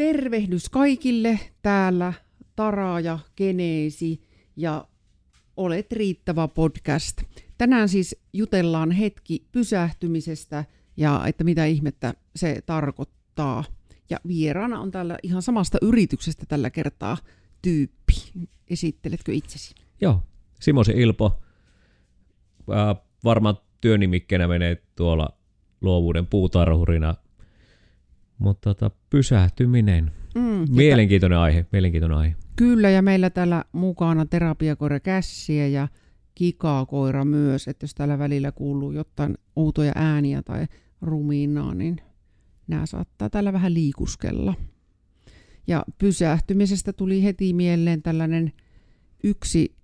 Tervehdys kaikille täällä Tara ja Geneesi ja Olet riittävä podcast. Tänään siis jutellaan hetki pysähtymisestä ja että mitä ihmettä se tarkoittaa. Ja vieraana on täällä ihan samasta yrityksestä tällä kertaa tyyppi. Esitteletkö itsesi? Joo, Simosi Ilpo. Äh, varmaan työnimikkeenä menee tuolla luovuuden puutarhurina. Mutta tota, pysähtyminen. Mm, mielenkiintoinen aihe, mielenkiintoinen aihe. Kyllä, ja meillä täällä mukana terapiakoira Kässiä ja kikakoira myös, että jos täällä välillä kuuluu jotain outoja ääniä tai rumiinaa, niin nämä saattaa täällä vähän liikuskella. Ja pysähtymisestä tuli heti mieleen tällainen yksi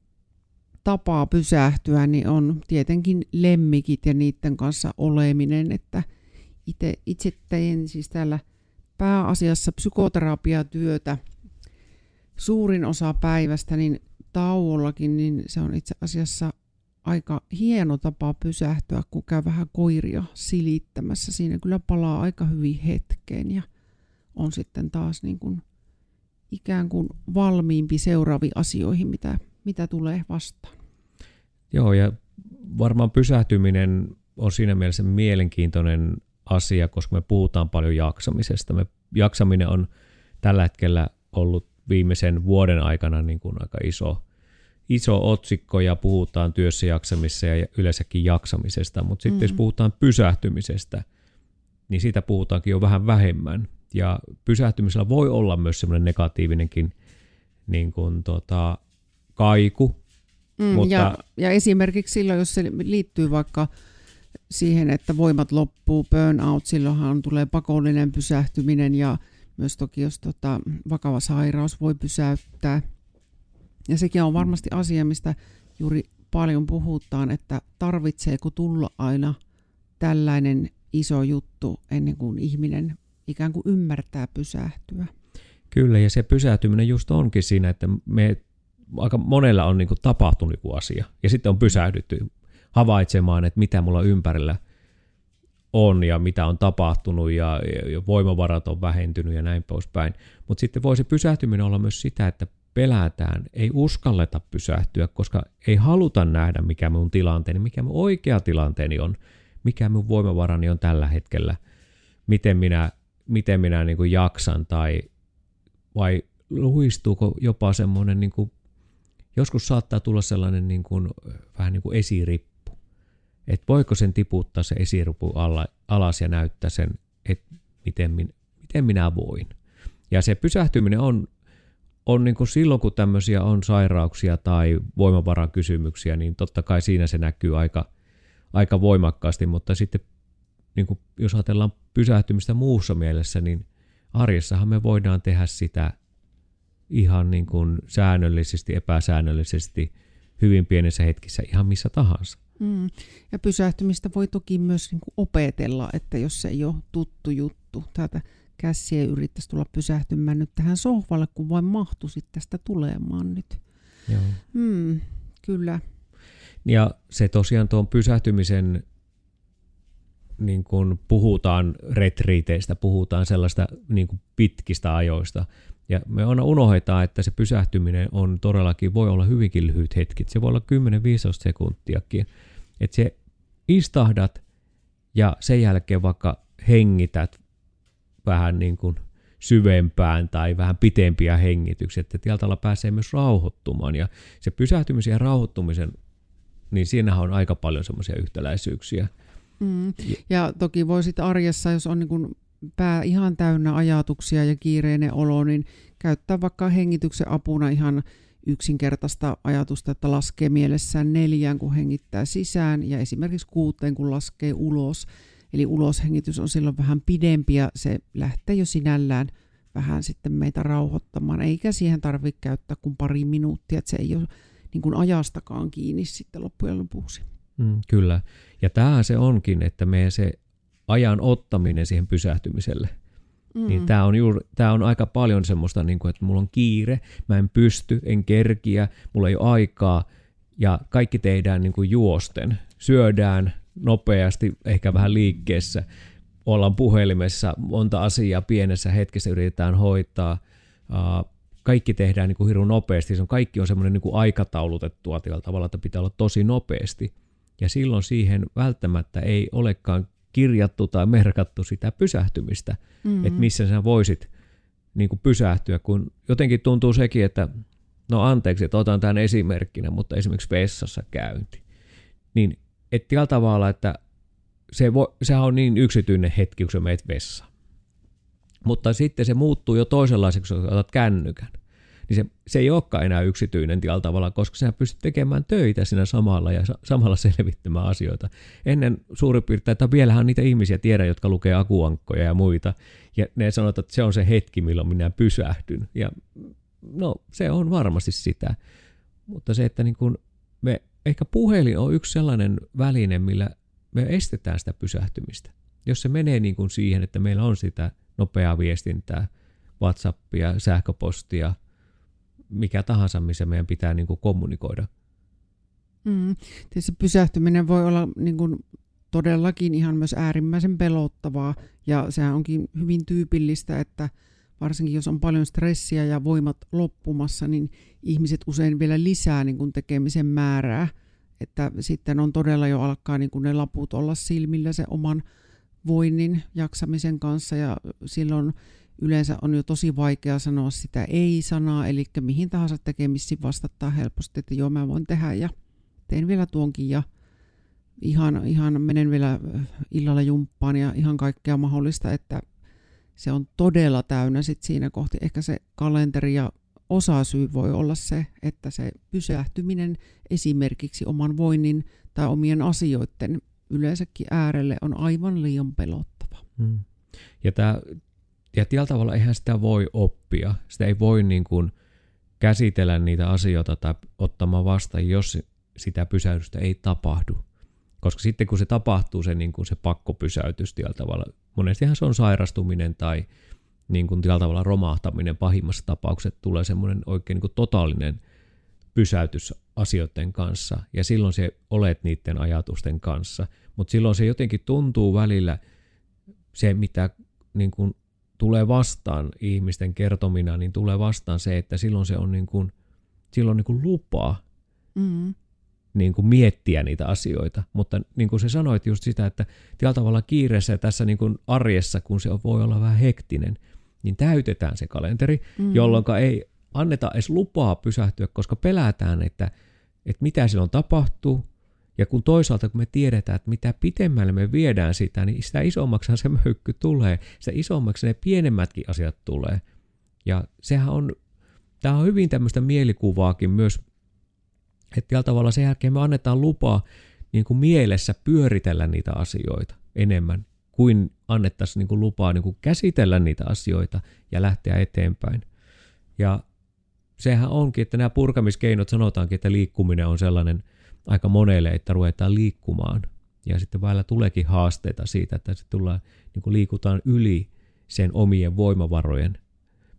tapa pysähtyä, niin on tietenkin lemmikit ja niiden kanssa oleminen, että itse, itse tein siis täällä pääasiassa psykoterapiatyötä suurin osa päivästä, niin tauollakin, niin se on itse asiassa aika hieno tapa pysähtyä, kun käy vähän koiria silittämässä. Siinä kyllä palaa aika hyvin hetkeen ja on sitten taas niin kuin ikään kuin valmiimpi seuraaviin asioihin, mitä, mitä tulee vastaan. Joo, ja varmaan pysähtyminen on siinä mielessä mielenkiintoinen asia, koska me puhutaan paljon jaksamisesta. Me, jaksaminen on tällä hetkellä ollut viimeisen vuoden aikana niin kuin aika iso, iso otsikko ja puhutaan työssä jaksamissa ja yleensäkin jaksamisesta, mutta sitten mm-hmm. jos puhutaan pysähtymisestä, niin siitä puhutaankin jo vähän vähemmän. Ja pysähtymisellä voi olla myös semmoinen negatiivinenkin niin kuin tota, kaiku. Mm, mutta... ja, ja esimerkiksi silloin, jos se liittyy vaikka siihen, että voimat loppuu, burnout, silloinhan tulee pakollinen pysähtyminen ja myös toki jos tota, vakava sairaus voi pysäyttää. Ja sekin on varmasti asia, mistä juuri paljon puhutaan, että tarvitseeko tulla aina tällainen iso juttu ennen kuin ihminen ikään kuin ymmärtää pysähtyä. Kyllä, ja se pysähtyminen just onkin siinä, että me aika monella on niin tapahtunut joku asia, ja sitten on pysähdytty havaitsemaan, että mitä mulla ympärillä on ja mitä on tapahtunut ja, voimavarat on vähentynyt ja näin poispäin. Mutta sitten voi se pysähtyminen olla myös sitä, että pelätään, ei uskalleta pysähtyä, koska ei haluta nähdä, mikä mun tilanteeni, mikä mun oikea tilanteeni on, mikä mun voimavarani on tällä hetkellä, miten minä, miten minä niin kuin jaksan tai vai luistuuko jopa semmoinen, niin kuin, joskus saattaa tulla sellainen niin kuin, vähän niin kuin esirippu, että voiko sen tiputtaa se esirupu alla, alas ja näyttää sen, että miten, min, miten minä voin. Ja se pysähtyminen on, on niin kuin silloin, kun tämmöisiä on sairauksia tai voimavaran kysymyksiä, niin totta kai siinä se näkyy aika, aika voimakkaasti, mutta sitten niin kuin jos ajatellaan pysähtymistä muussa mielessä, niin arjessahan me voidaan tehdä sitä ihan niin kuin säännöllisesti, epäsäännöllisesti, hyvin pienessä hetkissä, ihan missä tahansa. Mm. Ja pysähtymistä voi toki myös niin kuin opetella, että jos se ei ole tuttu juttu. Täältä käsiä yrittäisi tulla pysähtymään nyt tähän sohvalle, kun vain mahtuisit tästä tulemaan nyt. Joo. Mm, kyllä. Ja se tosiaan tuon pysähtymisen, niin kun puhutaan retriiteistä, puhutaan sellaista niin pitkistä ajoista, ja me aina unohdetaan, että se pysähtyminen on todellakin, voi olla hyvinkin lyhyt hetki. Se voi olla 10-15 sekuntiakin. Että se istahdat ja sen jälkeen vaikka hengität vähän niin kuin syvempään tai vähän pitempiä hengityksiä, että tietyllä pääsee myös rauhoittumaan. Ja se pysähtymisen ja rauhoittumisen, niin siinähän on aika paljon semmoisia yhtäläisyyksiä. Mm. Ja toki voisit arjessa, jos on niin kuin pää ihan täynnä ajatuksia ja kiireinen olo, niin käyttää vaikka hengityksen apuna ihan yksinkertaista ajatusta, että laskee mielessään neljään, kun hengittää sisään, ja esimerkiksi kuuteen, kun laskee ulos. Eli uloshengitys on silloin vähän pidempi, ja se lähtee jo sinällään vähän sitten meitä rauhoittamaan, eikä siihen tarvitse käyttää kuin pari minuuttia, että se ei ole niin kuin ajastakaan kiinni sitten loppujen lopuksi. Mm, kyllä, ja tämähän se onkin, että me se ajan ottaminen siihen pysähtymiselle. Mm. Niin tämä on, juuri, tää on aika paljon semmoista, niin kuin, että mulla on kiire, mä en pysty, en kerkiä, mulla ei ole aikaa ja kaikki tehdään niin kuin juosten. Syödään nopeasti, ehkä vähän liikkeessä, ollaan puhelimessa, monta asiaa pienessä hetkessä yritetään hoitaa, kaikki tehdään niin kuin hirveän nopeasti, se on, kaikki on semmoinen niin kuin aikataulutettua tavalla, että pitää olla tosi nopeasti, ja silloin siihen välttämättä ei olekaan kirjattu tai merkattu sitä pysähtymistä, mm-hmm. että missä sä voisit niin kuin pysähtyä, kun jotenkin tuntuu sekin, että no anteeksi, että otan tämän esimerkkinä, mutta esimerkiksi vessassa käynti, niin että tällä tavalla, että se voi, sehän on niin yksityinen hetki, kun sä meet vessaan. Mutta sitten se muuttuu jo toisenlaiseksi, kun otat kännykän. Niin se, se ei olekaan enää yksityinen tällä tavalla, koska sä pystyt tekemään töitä siinä samalla ja samalla selvittämään asioita. Ennen suurin piirtein, että vielähän niitä ihmisiä tiedä, jotka lukee akuankkoja ja muita. Ja ne sanoo, että se on se hetki, milloin minä pysähdyn. Ja no, se on varmasti sitä. Mutta se, että niin kun me, ehkä puhelin on yksi sellainen väline, millä me estetään sitä pysähtymistä. Jos se menee niin kuin siihen, että meillä on sitä nopeaa viestintää, WhatsAppia, sähköpostia, mikä tahansa, missä meidän pitää niin kuin kommunikoida. Mm. Tietysti pysähtyminen voi olla niin kuin todellakin ihan myös äärimmäisen pelottavaa, ja sehän onkin hyvin tyypillistä, että varsinkin jos on paljon stressiä ja voimat loppumassa, niin ihmiset usein vielä lisää niin kuin tekemisen määrää, että sitten on todella jo alkaa niin kuin ne laput olla silmillä se oman voinnin jaksamisen kanssa ja silloin yleensä on jo tosi vaikea sanoa sitä ei-sanaa, eli mihin tahansa tekemisiin vastattaa helposti, että joo mä voin tehdä ja teen vielä tuonkin ja ihan, ihan menen vielä illalla jumppaan ja ihan kaikkea mahdollista, että se on todella täynnä sit siinä kohti. Ehkä se kalenteri ja osa syy voi olla se, että se pysähtyminen esimerkiksi oman voinnin tai omien asioiden yleensäkin äärelle on aivan liian pelottava. Hmm. Ja, tää, ja tällä tavalla eihän sitä voi oppia. Sitä ei voi niin kuin käsitellä niitä asioita tai ottamaan vastaan, jos sitä pysäytystä ei tapahdu. Koska sitten kun se tapahtuu, se, niin kuin se pakkopysäytys tällä tavalla, monestihan se on sairastuminen tai niin kuin tällä tavalla romahtaminen pahimmassa tapauksessa tulee semmoinen oikein niin kuin totaalinen pysäytys asioiden kanssa ja silloin se olet niiden ajatusten kanssa, mutta silloin se jotenkin tuntuu välillä se, mitä niin kuin tulee vastaan ihmisten kertomina, niin tulee vastaan se, että silloin se on niin kuin, silloin niin kuin lupaa mm. niin kuin miettiä niitä asioita. Mutta niin kuin sä sanoit just sitä, että tällä tavalla kiireessä ja tässä niin kuin arjessa, kun se voi olla vähän hektinen, niin täytetään se kalenteri, mm. jolloin ei anneta edes lupaa pysähtyä, koska pelätään, että, että mitä silloin tapahtuu, ja kun toisaalta kun me tiedetään, että mitä pitemmälle me viedään sitä, niin sitä isommaksi se möykky tulee, sitä isommaksi ne pienemmätkin asiat tulee. Ja sehän on, tämä on hyvin tämmöistä mielikuvaakin myös, että tällä tavalla sen jälkeen me annetaan lupaa niin kuin mielessä pyöritellä niitä asioita enemmän kuin annettaisiin niin kuin lupaa niin kuin käsitellä niitä asioita ja lähteä eteenpäin. Ja sehän onkin, että nämä purkamiskeinot sanotaankin, että liikkuminen on sellainen aika monelle, että ruvetaan liikkumaan. Ja sitten välillä tuleekin haasteita siitä, että se tullaan, niin kuin liikutaan yli sen omien voimavarojen,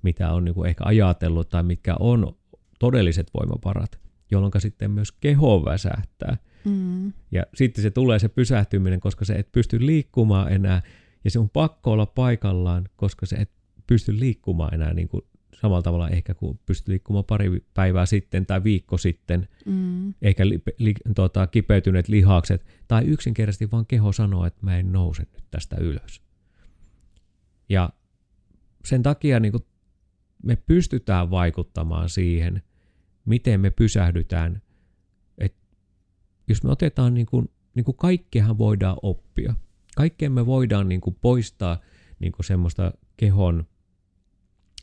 mitä on niin kuin ehkä ajatellut tai mitkä on todelliset voimavarat, jolloin sitten myös keho väsähtää. Mm. Ja sitten se tulee se pysähtyminen, koska se et pysty liikkumaan enää, ja se on pakko olla paikallaan, koska se et pysty liikkumaan enää niin kuin samalla tavalla ehkä kuin pystyt liikkumaan pari päivää sitten tai viikko sitten, mm. eikä li, li, tota, kipeytyneet lihakset, tai yksinkertaisesti vaan keho sanoo, että mä en nouse nyt tästä ylös. Ja sen takia niin kuin me pystytään vaikuttamaan siihen, miten me pysähdytään. Et jos me otetaan, niin kuin, niin kuin kaikkehan voidaan oppia. Kaikkeen me voidaan niin kuin poistaa niin kuin semmoista kehon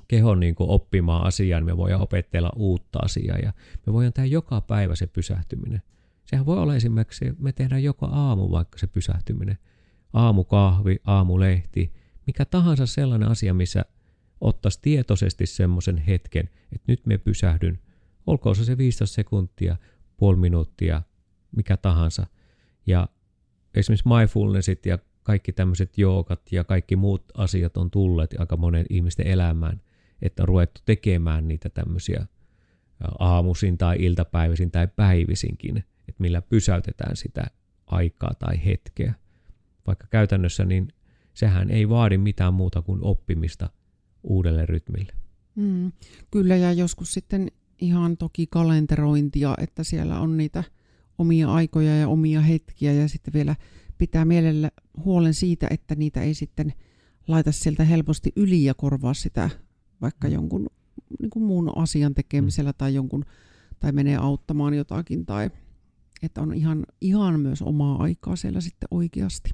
kehon niin kuin oppimaan asiaa, niin me voidaan opetella uutta asiaa ja me voidaan tehdä joka päivä se pysähtyminen. Sehän voi olla esimerkiksi, me tehdään joka aamu vaikka se pysähtyminen. Aamukahvi, aamulehti, mikä tahansa sellainen asia, missä ottaisi tietoisesti semmoisen hetken, että nyt me pysähdyn. Olkoon se se 15 sekuntia, puoli minuuttia, mikä tahansa. Ja esimerkiksi mindfulnessit ja kaikki tämmöiset joogat ja kaikki muut asiat on tulleet aika monen ihmisten elämään – että on ruvettu tekemään niitä tämmöisiä aamuisin tai iltapäivisin tai päivisinkin, että millä pysäytetään sitä aikaa tai hetkeä. Vaikka käytännössä niin sehän ei vaadi mitään muuta kuin oppimista uudelle rytmille. Mm, kyllä, ja joskus sitten ihan toki kalenterointia, että siellä on niitä omia aikoja ja omia hetkiä, ja sitten vielä pitää mielellä huolen siitä, että niitä ei sitten laita sieltä helposti yli ja korvaa sitä vaikka mm. jonkun niin kuin muun asian tekemisellä mm. tai jonkun tai menee auttamaan jotakin tai että on ihan, ihan myös omaa aikaa siellä sitten oikeasti.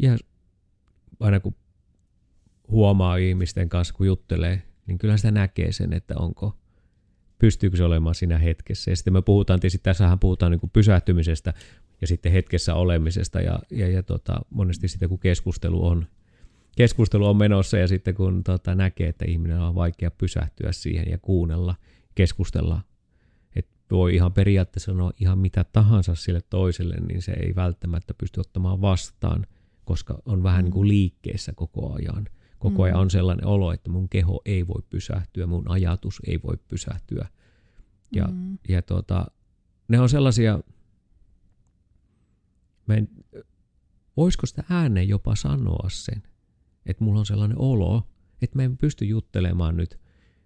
Ja aina kun huomaa ihmisten kanssa, kun juttelee, niin kyllä sitä näkee sen, että onko, pystyykö se olemaan siinä hetkessä. Ja sitten me puhutaan, tietysti tässähän puhutaan niin kuin pysähtymisestä ja sitten hetkessä olemisesta ja, ja, ja tota, monesti sitten kun keskustelu on, keskustelu on menossa ja sitten kun tota, näkee, että ihminen on vaikea pysähtyä siihen ja kuunnella, keskustella voi ihan periaatteessa sanoa ihan mitä tahansa sille toiselle, niin se ei välttämättä pysty ottamaan vastaan, koska on vähän niin kuin mm. liikkeessä koko ajan. Koko ajan mm. on sellainen olo, että mun keho ei voi pysähtyä, mun ajatus ei voi pysähtyä. Ja, mm. ja tota, ne on sellaisia, mä en, voisiko sitä ääneen jopa sanoa sen, että mulla on sellainen olo, että mä en pysty juttelemaan nyt –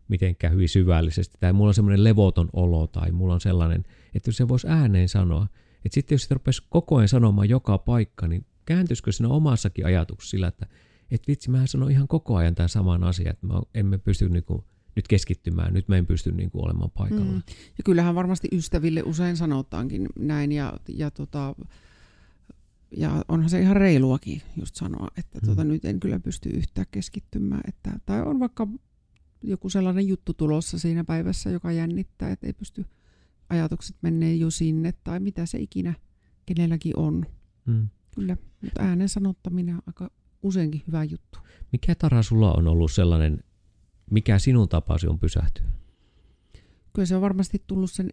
mitenkään hyvin syvällisesti, tai mulla on semmoinen levoton olo, tai mulla on sellainen, että se voisi ääneen sanoa. Että sitten jos sitä rupesi koko ajan sanomaan joka paikka, niin kääntyisikö siinä omassakin ajatuksessa sillä, että et vitsi, mä sanon ihan koko ajan tämän saman asian, että mä emme pysty niinku nyt keskittymään, nyt mä en pysty niinku olemaan paikalla. Mm. Ja kyllähän varmasti ystäville usein sanotaankin näin, ja, ja, tota, ja onhan se ihan reiluakin just sanoa, että mm. tota, nyt en kyllä pysty yhtään keskittymään. Että, tai on vaikka joku sellainen juttu tulossa siinä päivässä, joka jännittää, että ei pysty ajatukset menee jo sinne tai mitä se ikinä kenelläkin on. Mm. Kyllä, mutta äänen sanottaminen on aika useinkin hyvä juttu. Mikä Tara sulla on ollut sellainen, mikä sinun tapasi on pysähtyä? Kyllä se on varmasti tullut sen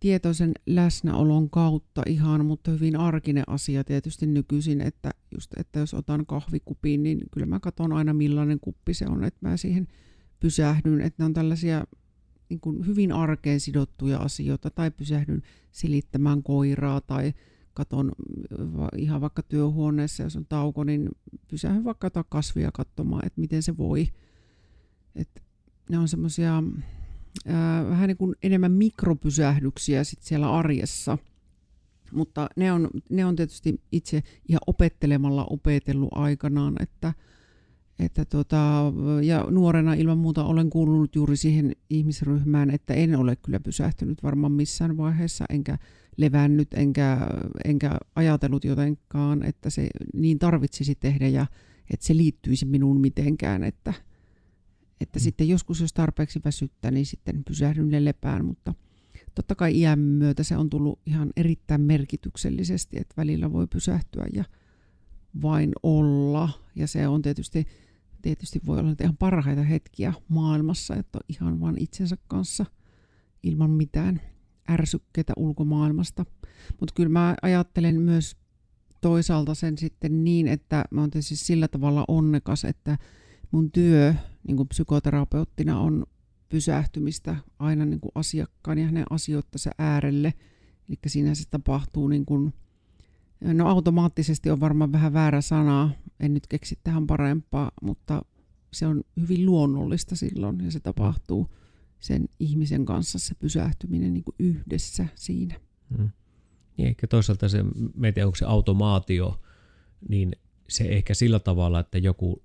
tietoisen läsnäolon kautta ihan, mutta hyvin arkinen asia tietysti nykyisin, että, just, että jos otan kahvikupin, niin kyllä mä katson aina millainen kuppi se on, että mä siihen – pysähdyn, että ne on tällaisia niin kuin hyvin arkeen sidottuja asioita, tai pysähdyn silittämään koiraa, tai katon ihan vaikka työhuoneessa, jos on tauko, niin pysähdyn vaikka jotain kasvia katsomaan, että miten se voi. Et ne on semmoisia vähän niin kuin enemmän mikropysähdyksiä sit siellä arjessa. Mutta ne on, ne on tietysti itse ihan opettelemalla opetellut aikanaan, että – että tota, ja nuorena ilman muuta olen kuulunut juuri siihen ihmisryhmään, että en ole kyllä pysähtynyt varmaan missään vaiheessa, enkä levännyt, enkä, enkä ajatellut jotenkaan, että se niin tarvitsisi tehdä ja että se liittyisi minuun mitenkään, että, että mm. sitten joskus jos tarpeeksi väsyttää, niin sitten pysähdyn lepään, mutta totta kai iän myötä se on tullut ihan erittäin merkityksellisesti, että välillä voi pysähtyä ja vain olla, ja se on tietysti tietysti voi olla ihan parhaita hetkiä maailmassa, että on ihan vain itsensä kanssa ilman mitään ärsykkeitä ulkomaailmasta. Mutta kyllä mä ajattelen myös toisaalta sen sitten niin, että mä oon tietysti sillä tavalla onnekas, että mun työ niin kuin psykoterapeuttina on pysähtymistä aina niin kuin asiakkaan ja hänen asioittansa äärelle. Eli siinä se tapahtuu niin kuin No automaattisesti on varmaan vähän väärä sana, en nyt keksi tähän parempaa, mutta se on hyvin luonnollista silloin ja se tapahtuu sen ihmisen kanssa se pysähtyminen niin kuin yhdessä siinä. Hmm. Niin ehkä toisaalta se, me tiedä, onko se automaatio, niin se ehkä sillä tavalla, että joku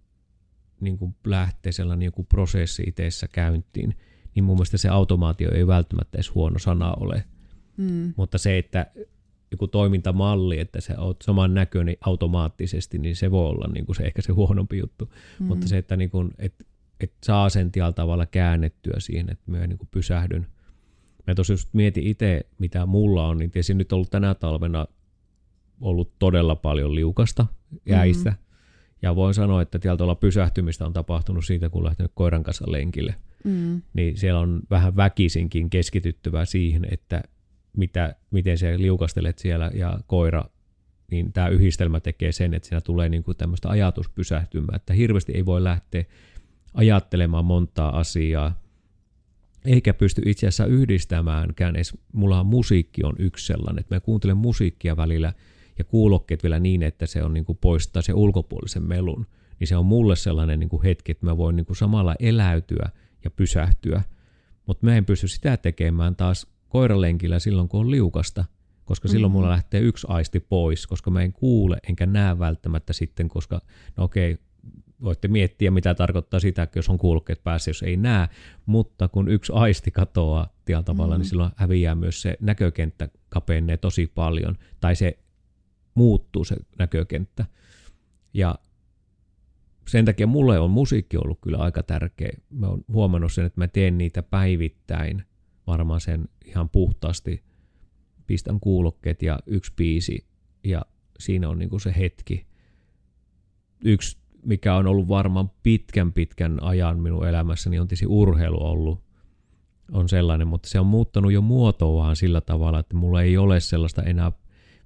niin kuin lähtee sellainen joku prosessi itseessä käyntiin, niin mun mielestä se automaatio ei välttämättä edes huono sana ole. Hmm. Mutta se, että joku toimintamalli, että se on saman näköinen automaattisesti, niin se voi olla niin kuin se, ehkä se huonompi juttu. Mm. Mutta se, että niin kuin, et, et saa sen tavalla käännettyä siihen, että mä niin kuin pysähdyn. Mä tosiaan just mietin itse, mitä mulla on, niin tietysti nyt ollut tänä talvena ollut todella paljon liukasta jäistä. Mm. Ja voin sanoa, että tieltä olla pysähtymistä on tapahtunut siitä, kun lähtenyt koiran kanssa lenkille. Mm. Niin siellä on vähän väkisinkin keskityttävä siihen, että mitä, miten se liukastelet siellä ja koira, niin tämä yhdistelmä tekee sen, että siinä tulee niin kuin tämmöistä ajatuspysähtymää, että hirveästi ei voi lähteä ajattelemaan montaa asiaa, eikä pysty itse asiassa yhdistämäänkään edes. Mullahan musiikki on yksi sellainen, että mä kuuntelen musiikkia välillä ja kuulokkeet vielä niin, että se on niin kuin poistaa se ulkopuolisen melun, niin se on mulle sellainen niin kuin hetki, että mä voin niin kuin samalla eläytyä ja pysähtyä. Mutta mä en pysty sitä tekemään taas koiralenkillä silloin, kun on liukasta, koska silloin mulla lähtee yksi aisti pois, koska mä en kuule enkä näe välttämättä sitten, koska no okei, voitte miettiä, mitä tarkoittaa sitä, jos on kuulokkeet päässä, jos ei näe, mutta kun yksi aisti katoaa tietyllä tavalla, mm-hmm. niin silloin häviää myös se näkökenttä kapenee tosi paljon, tai se muuttuu se näkökenttä. Ja sen takia mulle on musiikki ollut kyllä aika tärkeä. Mä oon huomannut sen, että mä teen niitä päivittäin, varmaan sen ihan puhtaasti. Pistän kuulokkeet ja yksi biisi ja siinä on niinku se hetki. Yksi, mikä on ollut varmaan pitkän pitkän ajan minun elämässäni, on tietysti urheilu ollut. On sellainen, mutta se on muuttanut jo muotoaan sillä tavalla, että mulla ei ole sellaista enää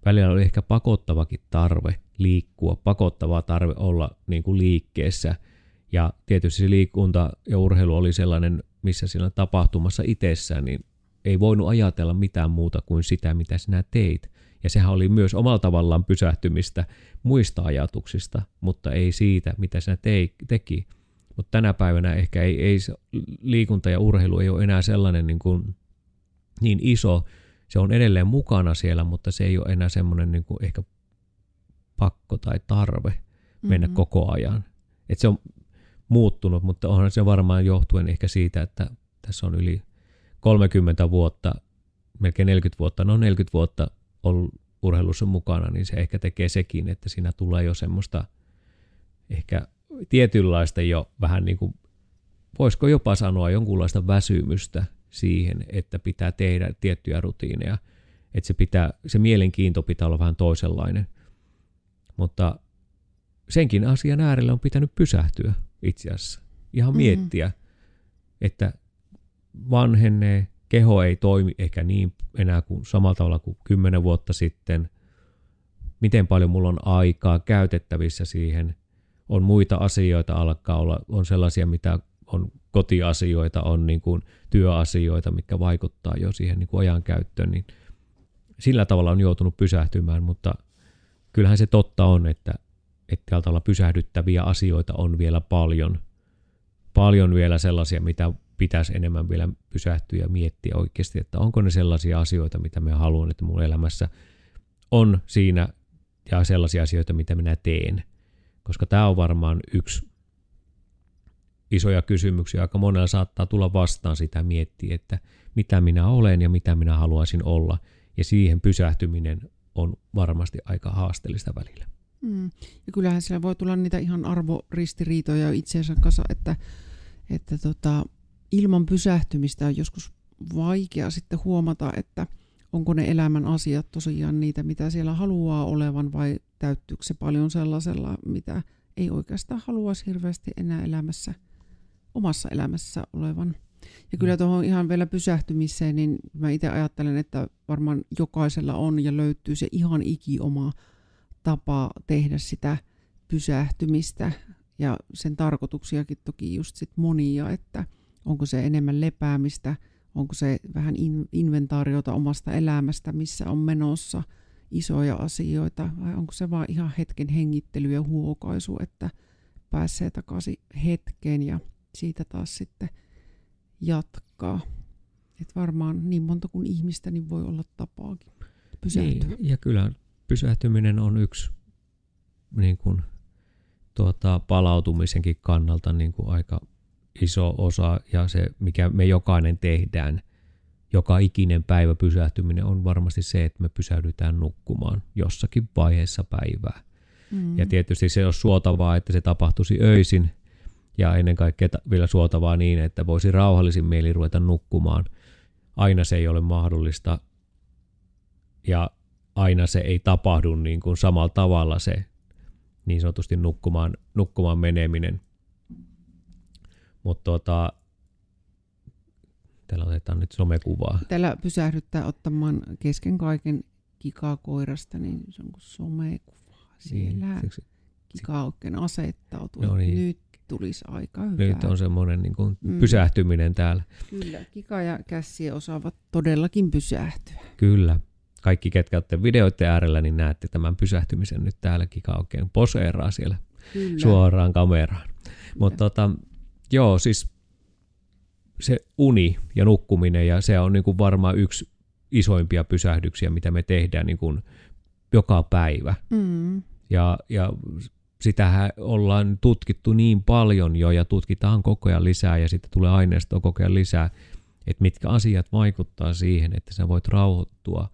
välillä oli ehkä pakottavakin tarve liikkua, pakottava tarve olla niin kuin liikkeessä. Ja tietysti se liikunta ja urheilu oli sellainen, missä siinä tapahtumassa itsessään, niin ei voinut ajatella mitään muuta kuin sitä, mitä sinä teit. Ja sehän oli myös omalla tavallaan pysähtymistä muista ajatuksista, mutta ei siitä, mitä sinä tei, teki. Mutta tänä päivänä ehkä ei, ei liikunta ja urheilu ei ole enää sellainen niin, kuin, niin iso, se on edelleen mukana siellä, mutta se ei ole enää semmoinen niin kuin ehkä pakko tai tarve mennä mm-hmm. koko ajan. Et se on muuttunut, mutta onhan se varmaan johtuen ehkä siitä, että tässä on yli 30 vuotta, melkein 40 vuotta, no 40 vuotta ollut urheilussa mukana, niin se ehkä tekee sekin, että siinä tulee jo semmoista ehkä tietynlaista jo vähän niin kuin, voisiko jopa sanoa jonkunlaista väsymystä siihen, että pitää tehdä tiettyjä rutiineja. Että se, pitää, se mielenkiinto pitää olla vähän toisenlainen. Mutta senkin asian äärellä on pitänyt pysähtyä itse asiassa. Ihan mm-hmm. miettiä, että vanhenee, keho ei toimi ehkä niin enää kuin samalla tavalla kuin kymmenen vuotta sitten. Miten paljon mulla on aikaa käytettävissä siihen. On muita asioita alkaa olla, on sellaisia, mitä on kotiasioita, on niin kuin työasioita, mitkä vaikuttaa jo siihen niin kuin ajan käyttöön, niin sillä tavalla on joutunut pysähtymään, mutta kyllähän se totta on, että, että täältä olla pysähdyttäviä asioita on vielä paljon. Paljon vielä sellaisia, mitä pitäisi enemmän vielä pysähtyä ja miettiä oikeasti, että onko ne sellaisia asioita, mitä me haluan, että mun elämässä on siinä ja sellaisia asioita, mitä minä teen. Koska tämä on varmaan yksi isoja kysymyksiä. Aika monella saattaa tulla vastaan sitä miettiä, että mitä minä olen ja mitä minä haluaisin olla. Ja siihen pysähtyminen on varmasti aika haasteellista välillä. Mm. Ja kyllähän siellä voi tulla niitä ihan arvoristiriitoja itseensä kanssa, että, että tota, ilman pysähtymistä on joskus vaikea sitten huomata, että onko ne elämän asiat tosiaan niitä, mitä siellä haluaa olevan vai täyttyykö se paljon sellaisella, mitä ei oikeastaan haluaisi hirveästi enää elämässä – omassa elämässä olevan. Ja kyllä mm. tuohon ihan vielä pysähtymiseen, niin mä itse ajattelen, että varmaan jokaisella on ja löytyy se ihan iki oma tapa tehdä sitä pysähtymistä. Ja sen tarkoituksiakin toki just sit monia, että onko se enemmän lepäämistä, onko se vähän in- inventaariota omasta elämästä, missä on menossa isoja asioita, vai onko se vaan ihan hetken hengittely ja huokaisu, että pääsee takaisin hetkeen ja siitä taas sitten jatkaa. Et varmaan niin monta kuin ihmistä niin voi olla tapaakin pysähtyä. Niin, ja kyllä pysähtyminen on yksi niin kuin, tuota, palautumisenkin kannalta niin kuin aika iso osa ja se, mikä me jokainen tehdään, joka ikinen päivä pysähtyminen on varmasti se, että me pysähdytään nukkumaan jossakin vaiheessa päivää. Mm. Ja tietysti se on suotavaa, että se tapahtuisi öisin, ja ennen kaikkea vielä suotavaa niin, että voisi rauhallisin mieli ruveta nukkumaan. Aina se ei ole mahdollista ja aina se ei tapahdu niin kuin samalla tavalla se niin sanotusti nukkumaan, nukkumaan meneminen. Mutta tota, täällä otetaan nyt somekuvaa. Täällä pysähdyttää ottamaan kesken kaiken kikaa koirasta, niin se on kuin somekuva. Siellä niin, kika oikein asettautuu. No niin. Nyt tulisi aika hyvä. Nyt on semmoinen niin kuin mm. pysähtyminen täällä. Kyllä, Kika ja Kässi osaavat todellakin pysähtyä. Kyllä, kaikki, ketkä olette videoiden äärellä, niin näette tämän pysähtymisen nyt täällä Kika oikein poseeraa siellä Kyllä. suoraan kameraan. Mutta tota, joo, siis se uni ja nukkuminen, ja se on niin kuin varmaan yksi isoimpia pysähdyksiä, mitä me tehdään niin kuin joka päivä. Mm. Ja, ja sitähän ollaan tutkittu niin paljon jo ja tutkitaan koko ajan lisää ja sitten tulee aineistoa koko ajan lisää, että mitkä asiat vaikuttaa siihen, että sä voit rauhoittua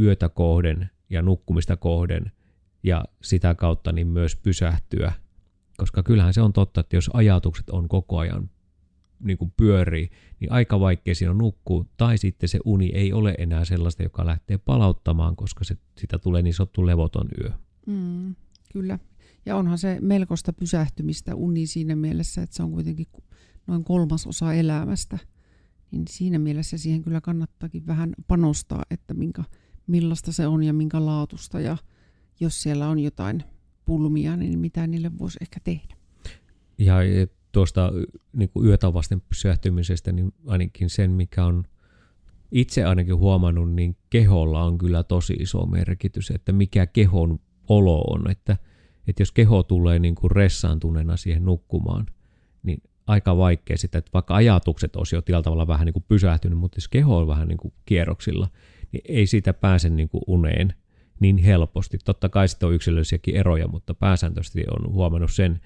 yötä kohden ja nukkumista kohden ja sitä kautta niin myös pysähtyä. Koska kyllähän se on totta, että jos ajatukset on koko ajan niin kuin pyörii, niin aika vaikea siinä on nukkua, tai sitten se uni ei ole enää sellaista, joka lähtee palauttamaan, koska se, sitä tulee niin sanottu levoton yö. Mm, kyllä. Ja onhan se melkoista pysähtymistä uni siinä mielessä, että se on kuitenkin noin kolmas osa elämästä. Niin siinä mielessä siihen kyllä kannattaakin vähän panostaa, että minkä, millaista se on ja minkä laatusta. Ja jos siellä on jotain pulmia, niin mitä niille voisi ehkä tehdä. Ja tuosta niin kuin yötä vasten pysähtymisestä, niin ainakin sen, mikä on itse ainakin huomannut, niin keholla on kyllä tosi iso merkitys, että mikä kehon olo on, että, että jos keho tulee niin kuin ressaantuneena siihen nukkumaan, niin aika vaikea sitä, että vaikka ajatukset olisi jo tällä tavalla vähän niin kuin pysähtynyt, mutta jos keho on vähän niin kuin kierroksilla, niin ei siitä pääse niin kuin uneen niin helposti. Totta kai sitten on yksilöllisiäkin eroja, mutta pääsääntöisesti on huomannut sen,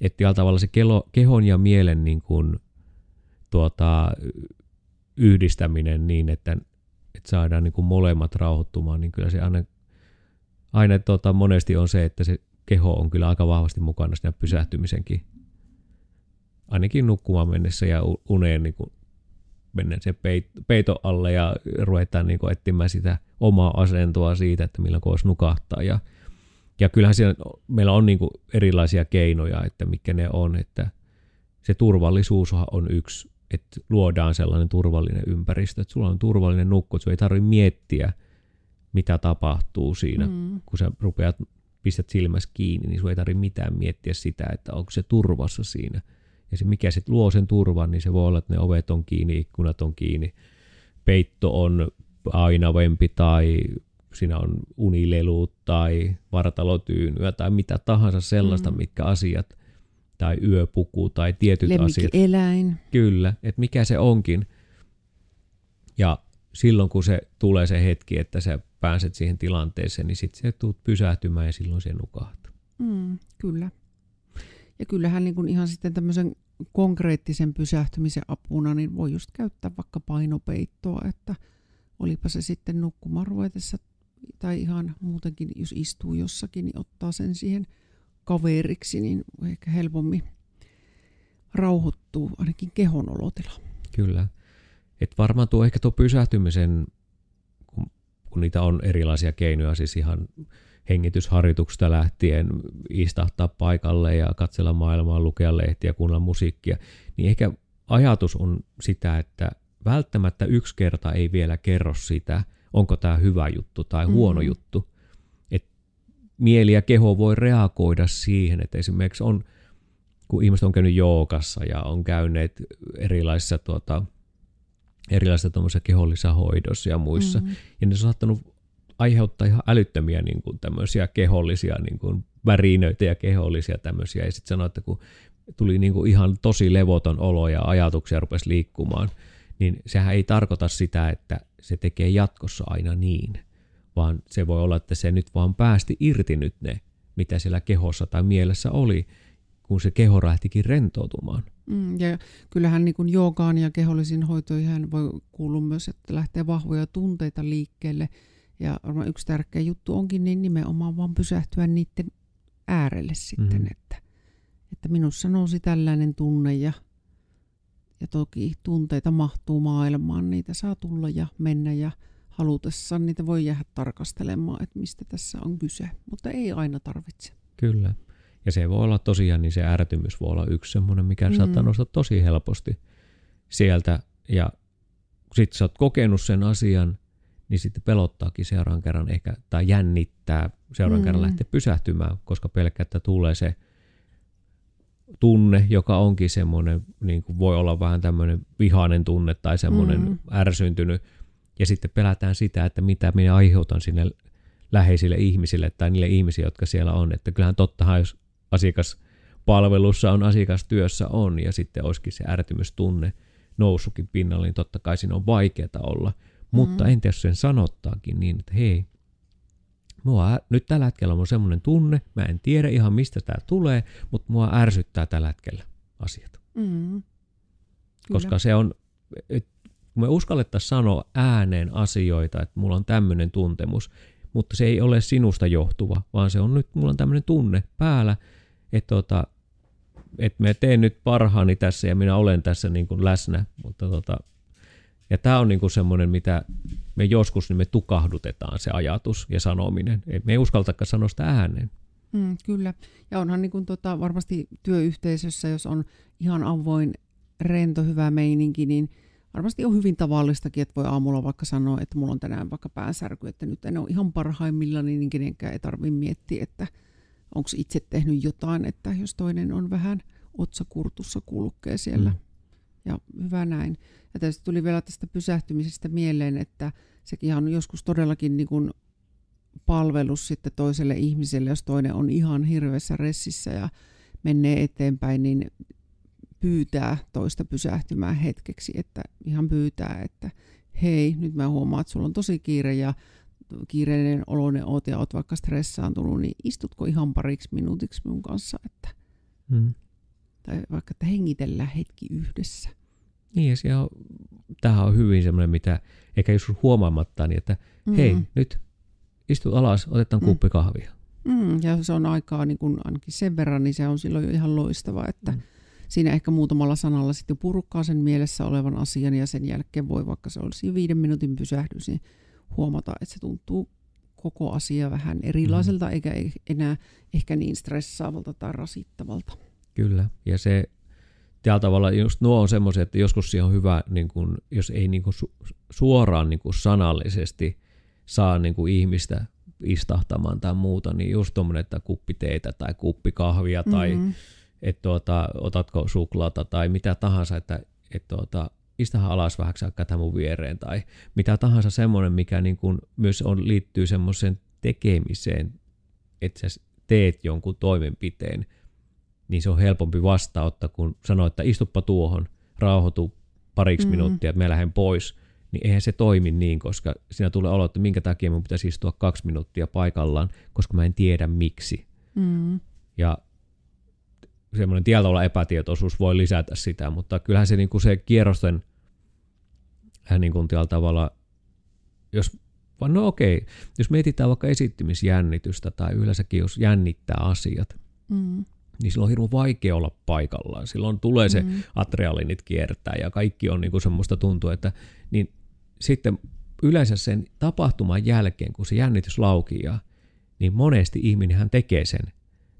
että tällä tavalla se kelo, kehon ja mielen niin kuin, tuota, yhdistäminen niin, että, että saadaan niin kuin molemmat rauhoittumaan, niin kyllä se aina, aina tuota, monesti on se, että se keho on kyllä aika vahvasti mukana siinä pysähtymisenkin, ainakin nukkumaan mennessä ja uneen niin kuin mennään sen peito alle ja ruvetaan niin kuin etsimään sitä omaa asentoa siitä, että millä voisi nukahtaa ja ja kyllähän siellä, meillä on niin kuin erilaisia keinoja, että mikä ne on, että se turvallisuus on yksi, että luodaan sellainen turvallinen ympäristö, että sulla on turvallinen nukku, että ei tarvitse miettiä, mitä tapahtuu siinä, mm. kun sä rupeat, pistät silmässä kiinni, niin sun ei tarvitse mitään miettiä sitä, että onko se turvassa siinä. Ja se, mikä sitten luo sen turvan, niin se voi olla, että ne ovet on kiinni, ikkunat on kiinni, peitto on ainavempi tai siinä on unilelut tai vartalotyynyä tai mitä tahansa sellaista, mm. mitkä asiat, tai yöpuku tai tietyt asiat. eläin. Kyllä, että mikä se onkin. Ja silloin kun se tulee se hetki, että sä pääset siihen tilanteeseen, niin sitten se tuut pysähtymään ja silloin se nukahtaa. Mm, kyllä. Ja kyllähän niin kuin ihan sitten tämmöisen konkreettisen pysähtymisen apuna, niin voi just käyttää vaikka painopeittoa, että olipa se sitten nukkumaan ruvetessa tai ihan muutenkin, jos istuu jossakin, niin ottaa sen siihen kaveriksi, niin ehkä helpommin rauhoittuu ainakin kehon olotila. Kyllä. Et varmaan tuo ehkä tuo pysähtymisen, kun, kun niitä on erilaisia keinoja, siis ihan hengitysharjoituksesta lähtien istahtaa paikalle ja katsella maailmaa, lukea lehtiä, kuunnella musiikkia, niin ehkä ajatus on sitä, että välttämättä yksi kerta ei vielä kerro sitä, onko tämä hyvä juttu tai huono mm. juttu. Et mieli ja keho voi reagoida siihen, että esimerkiksi on, kun ihmiset on käynyt joogassa ja on käyneet erilaisissa, tuota, erilaisissa kehollisissa hoidossa ja muissa, mm. ja ne on saattanut aiheuttaa ihan älyttömiä niin kuin tämmöisiä kehollisia niin kuin värinöitä ja kehollisia tämmöisiä. Ja sitten sanoi, että kun tuli niin kuin ihan tosi levoton olo ja ajatuksia rupesi liikkumaan, niin sehän ei tarkoita sitä, että se tekee jatkossa aina niin, vaan se voi olla, että se nyt vaan päästi irti nyt ne, mitä siellä kehossa tai mielessä oli, kun se keho lähtikin rentoutumaan. Mm, ja kyllähän niin joogaan ja kehollisiin hoitoihin voi kuulua myös, että lähtee vahvoja tunteita liikkeelle. Ja varmaan yksi tärkeä juttu onkin niin nimenomaan vaan pysähtyä niiden äärelle sitten, mm. että, että minussa nousi tällainen tunne ja ja toki tunteita mahtuu maailmaan, niitä saa tulla ja mennä ja halutessaan niitä voi jäädä tarkastelemaan, että mistä tässä on kyse, mutta ei aina tarvitse. Kyllä. Ja se voi olla tosiaan, niin se ärtymys voi olla yksi semmoinen, mikä mm. saattaa nostaa tosi helposti sieltä. Ja sitten sä oot kokenut sen asian, niin sitten pelottaakin seuraavan kerran ehkä, tai jännittää seuraavan mm. kerran lähteä pysähtymään, koska pelkkä, että tulee se tunne, joka onkin semmoinen, niin kuin voi olla vähän tämmöinen vihainen tunne tai semmoinen mm. ärsyntynyt, Ja sitten pelätään sitä, että mitä minä aiheutan sinne läheisille ihmisille tai niille ihmisille, jotka siellä on. Että kyllähän tottahan, jos asiakaspalvelussa on, asiakastyössä on ja sitten olisikin se ärtymystunne nousukin pinnalle, niin totta kai siinä on vaikeaa olla. Mutta mm-hmm. entä jos sen sanottaakin niin, että hei, mua, nyt tällä hetkellä on semmoinen tunne, mä en tiedä ihan mistä tämä tulee, mutta mua ärsyttää tällä hetkellä asiat. Mm-hmm. Koska se on, et, kun me uskallettaisiin sanoa ääneen asioita, että mulla on tämmöinen tuntemus, mutta se ei ole sinusta johtuva, vaan se on nyt, mulla on tämmöinen tunne päällä, että tota, et me teen nyt parhaani tässä ja minä olen tässä niin kuin läsnä, mutta tota, ja tämä on niinku semmoinen, mitä me joskus niin me tukahdutetaan se ajatus ja sanominen. Et me ei uskaltakaan sanoa sitä ääneen. Mm, kyllä. Ja onhan niin kuin tota, varmasti työyhteisössä, jos on ihan avoin, rento, hyvä meininki, niin varmasti on hyvin tavallistakin, että voi aamulla vaikka sanoa, että mulla on tänään vaikka päänsärky, että nyt en ole ihan parhaimmillaan, niin kenenkään ei tarvitse miettiä, että onko itse tehnyt jotain, että jos toinen on vähän otsakurtussa kulkee siellä. Mm. Ja hyvä näin. Ja tietysti tuli vielä tästä pysähtymisestä mieleen, että sekin on joskus todellakin niin kuin palvelus sitten toiselle ihmiselle, jos toinen on ihan hirveässä ressissä ja menee eteenpäin, niin pyytää toista pysähtymään hetkeksi, että ihan pyytää, että hei, nyt mä huomaan, että sulla on tosi kiire ja kiireinen oloinen oot ja oot vaikka stressaantunut, niin istutko ihan pariksi minuutiksi minun kanssa, että hmm. tai vaikka, että hengitellään hetki yhdessä. Niin, ja on, tämähän on hyvin semmoinen, mitä ehkä joskus huomaamatta, niin että mm. hei, nyt istu alas, otetaan mm. kuppi kahvia. Mm, ja se on aikaa niin kun ainakin sen verran, niin se on silloin jo ihan loistava, että mm. siinä ehkä muutamalla sanalla sitten purkkaa sen mielessä olevan asian ja sen jälkeen voi, vaikka se olisi viiden minuutin pysähdys, niin huomata, että se tuntuu koko asia vähän erilaiselta, mm. eikä e-, enää ehkä niin stressaavalta tai rasittavalta. Kyllä, ja se tällä tavalla just nuo on semmoisia, että joskus siihen on hyvä, niin kun, jos ei niin kun su, suoraan niin kun sanallisesti saa niin kun ihmistä istahtamaan tai muuta, niin just tuommoinen, että kuppi teitä tai kuppi kahvia tai mm-hmm. että tuota, otatko suklaata tai mitä tahansa, että et tuota, istahan alas vähäksi aikaa tämän mun viereen tai mitä tahansa semmoinen, mikä niin kun myös on, liittyy semmoiseen tekemiseen, että sä teet jonkun toimenpiteen, niin se on helpompi vastaanottaa, kun sanoo, että istuppa tuohon, rauhoitu pariksi mm. minuuttia, että mä lähden pois, niin eihän se toimi niin, koska siinä tulee olo, että minkä takia mun pitäisi istua kaksi minuuttia paikallaan, koska mä en tiedä miksi. Mm. Ja semmoinen tietyllä epätietoisuus voi lisätä sitä, mutta kyllähän se, niin kuin se kierrosten niin kuin tavalla, jos no okei, jos mietitään vaikka esittymisjännitystä tai yleensäkin jos jännittää asiat, mm niin silloin on hirveän vaikea olla paikallaan. Silloin tulee se mm. adrealinit kiertää ja kaikki on niin kuin semmoista tuntuu, että niin sitten yleensä sen tapahtuman jälkeen, kun se jännitys laukii, niin monesti ihminen hän tekee sen.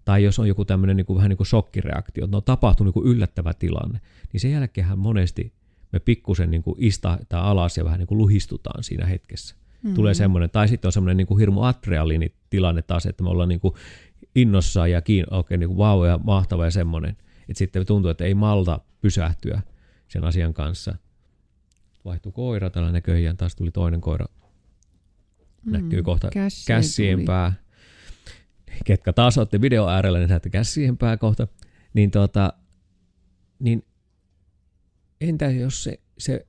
Tai jos on joku tämmöinen niin kuin, vähän niin kuin shokkireaktio, että no tapahtuu niin kuin yllättävä tilanne, niin sen jälkeen monesti me pikkusen niin kuin istahtaa alas ja vähän niin kuin luhistutaan siinä hetkessä. Mm-hmm. Tulee semmoinen, tai sitten on semmoinen niin kuin hirmu adrealiinitilanne taas, että me ollaan niin kuin innossaan ja kiin, oikein niin vau ja mahtava ja semmoinen. Että sitten tuntuu, että ei malta pysähtyä sen asian kanssa. Vaihtui koira, tällä näköjään taas tuli toinen koira. Näkyy mm, kohta kässien pää. Ketkä taas olette video äärellä, niin näette kässien pää kohta. Niin, tuota, niin entä jos se, se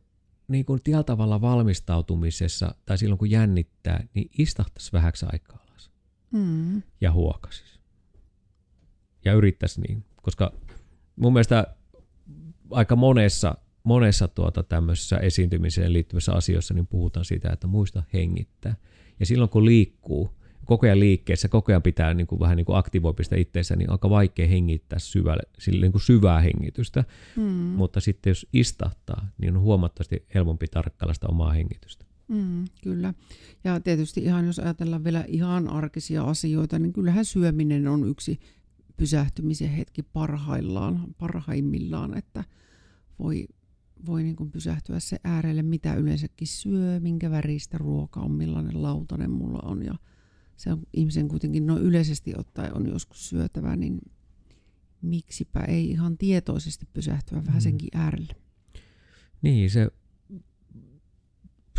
niin kuin tavalla valmistautumisessa tai silloin kun jännittää, niin istahtaisi vähäksi aikaa alas mm. ja huokasis ja yrittäisi niin. Koska mun mielestä aika monessa, monessa tuota tämmöisessä esiintymiseen liittyvissä asioissa niin puhutaan siitä, että muista hengittää. Ja silloin kun liikkuu, koko ajan liikkeessä, koko ajan pitää niin kuin, vähän niin kuin aktivoida sitä itseensä, niin aika vaikea hengittää syvälle, sille, niin kuin syvää hengitystä. Mm. Mutta sitten jos istahtaa, niin on huomattavasti helpompi tarkkailla sitä omaa hengitystä. Mm, kyllä. Ja tietysti ihan jos ajatellaan vielä ihan arkisia asioita, niin kyllähän syöminen on yksi pysähtymisen hetki parhaillaan, parhaimmillaan, että voi, voi niin kuin pysähtyä se äärelle, mitä yleensäkin syö, minkä väristä ruoka on, millainen lautanen mulla on ja se on ihmisen kuitenkin noin yleisesti ottaen on joskus syötävä, niin miksipä ei ihan tietoisesti pysähtyä vähän mm. senkin äärelle. Niin, se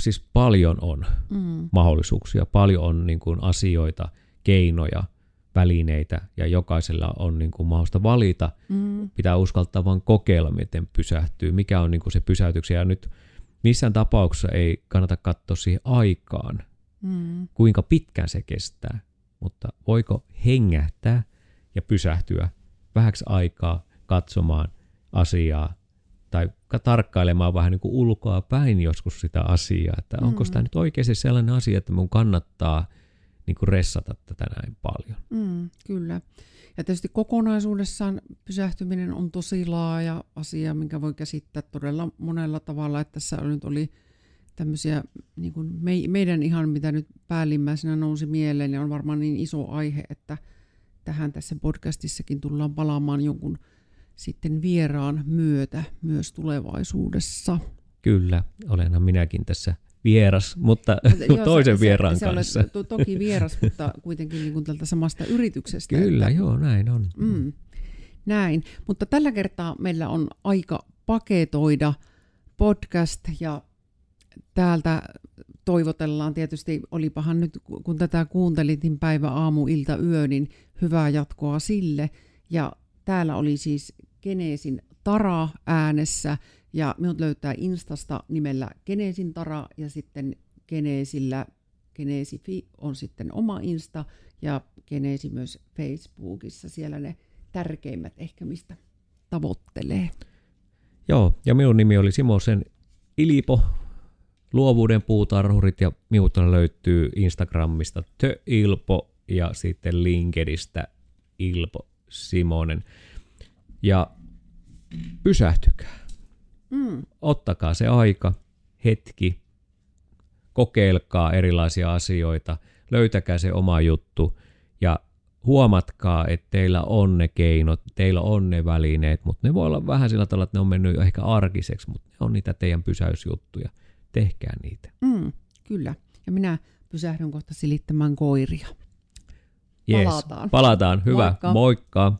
siis paljon on Mm. mahdollisuuksia, paljon on niin kuin asioita, keinoja, välineitä ja jokaisella on niin kuin mahdollista valita. Mm. Pitää uskaltaa vaan kokeilla, miten pysähtyy, mikä on niin kuin se pysäytyksen. Ja nyt missään tapauksessa ei kannata katsoa siihen aikaan, Mm. kuinka pitkään se kestää, mutta voiko hengähtää ja pysähtyä vähäksi aikaa katsomaan asiaa tai ka- tarkkailemaan vähän niin kuin ulkoa päin joskus sitä asiaa, että onko Mm. tämä nyt oikeasti sellainen asia, että mun kannattaa niin kuin ressata tätä näin paljon. Mm, kyllä. Ja tietysti kokonaisuudessaan pysähtyminen on tosi laaja asia, minkä voi käsittää todella monella tavalla. Että tässä nyt oli tämmöisiä, niin kuin me, meidän ihan mitä nyt päällimmäisenä nousi mieleen, niin on varmaan niin iso aihe, että tähän tässä podcastissakin tullaan palaamaan jonkun sitten vieraan myötä myös tulevaisuudessa. Kyllä, olenhan minäkin tässä vieras, mutta Joo, toisen sä- vieraan sä kanssa. Olet to, toki vieras, mutta kuitenkin niin kuin tältä samasta yrityksestä. Kyllä, että, joo, näin on. Mm, näin, mutta tällä kertaa meillä on aika paketoida podcast ja täältä toivotellaan tietysti, olipahan nyt kun tätä kuuntelit, niin päivä, aamu, ilta, yö, niin hyvää jatkoa sille. Ja täällä oli siis Geneesin Tara äänessä ja minut löytää Instasta nimellä Geneesin Tara ja sitten Geneesillä Geneesifi on sitten oma Insta ja Geneesi myös Facebookissa. Siellä ne tärkeimmät ehkä mistä tavoittelee. Joo, ja minun nimi oli Simosen Ilipo, luovuuden puutarhurit, ja minulta löytyy Instagramista Tö-Ilpo ja sitten LinkedInistä Ilpo Simonen. Ja pysähtykää, Mm, ottakaa se aika, hetki, kokeilkaa erilaisia asioita, löytäkää se oma juttu ja huomatkaa, että teillä on ne keinot, teillä on ne välineet, mutta ne voi olla vähän sillä tavalla, että ne on mennyt ehkä arkiseksi, mutta ne on niitä teidän pysäysjuttuja. Tehkää niitä. mm, kyllä. Ja minä pysähdyn kohta silittämään koiria. Jees. Palataan. Palataan. Hyvä. Moikka. Moikka.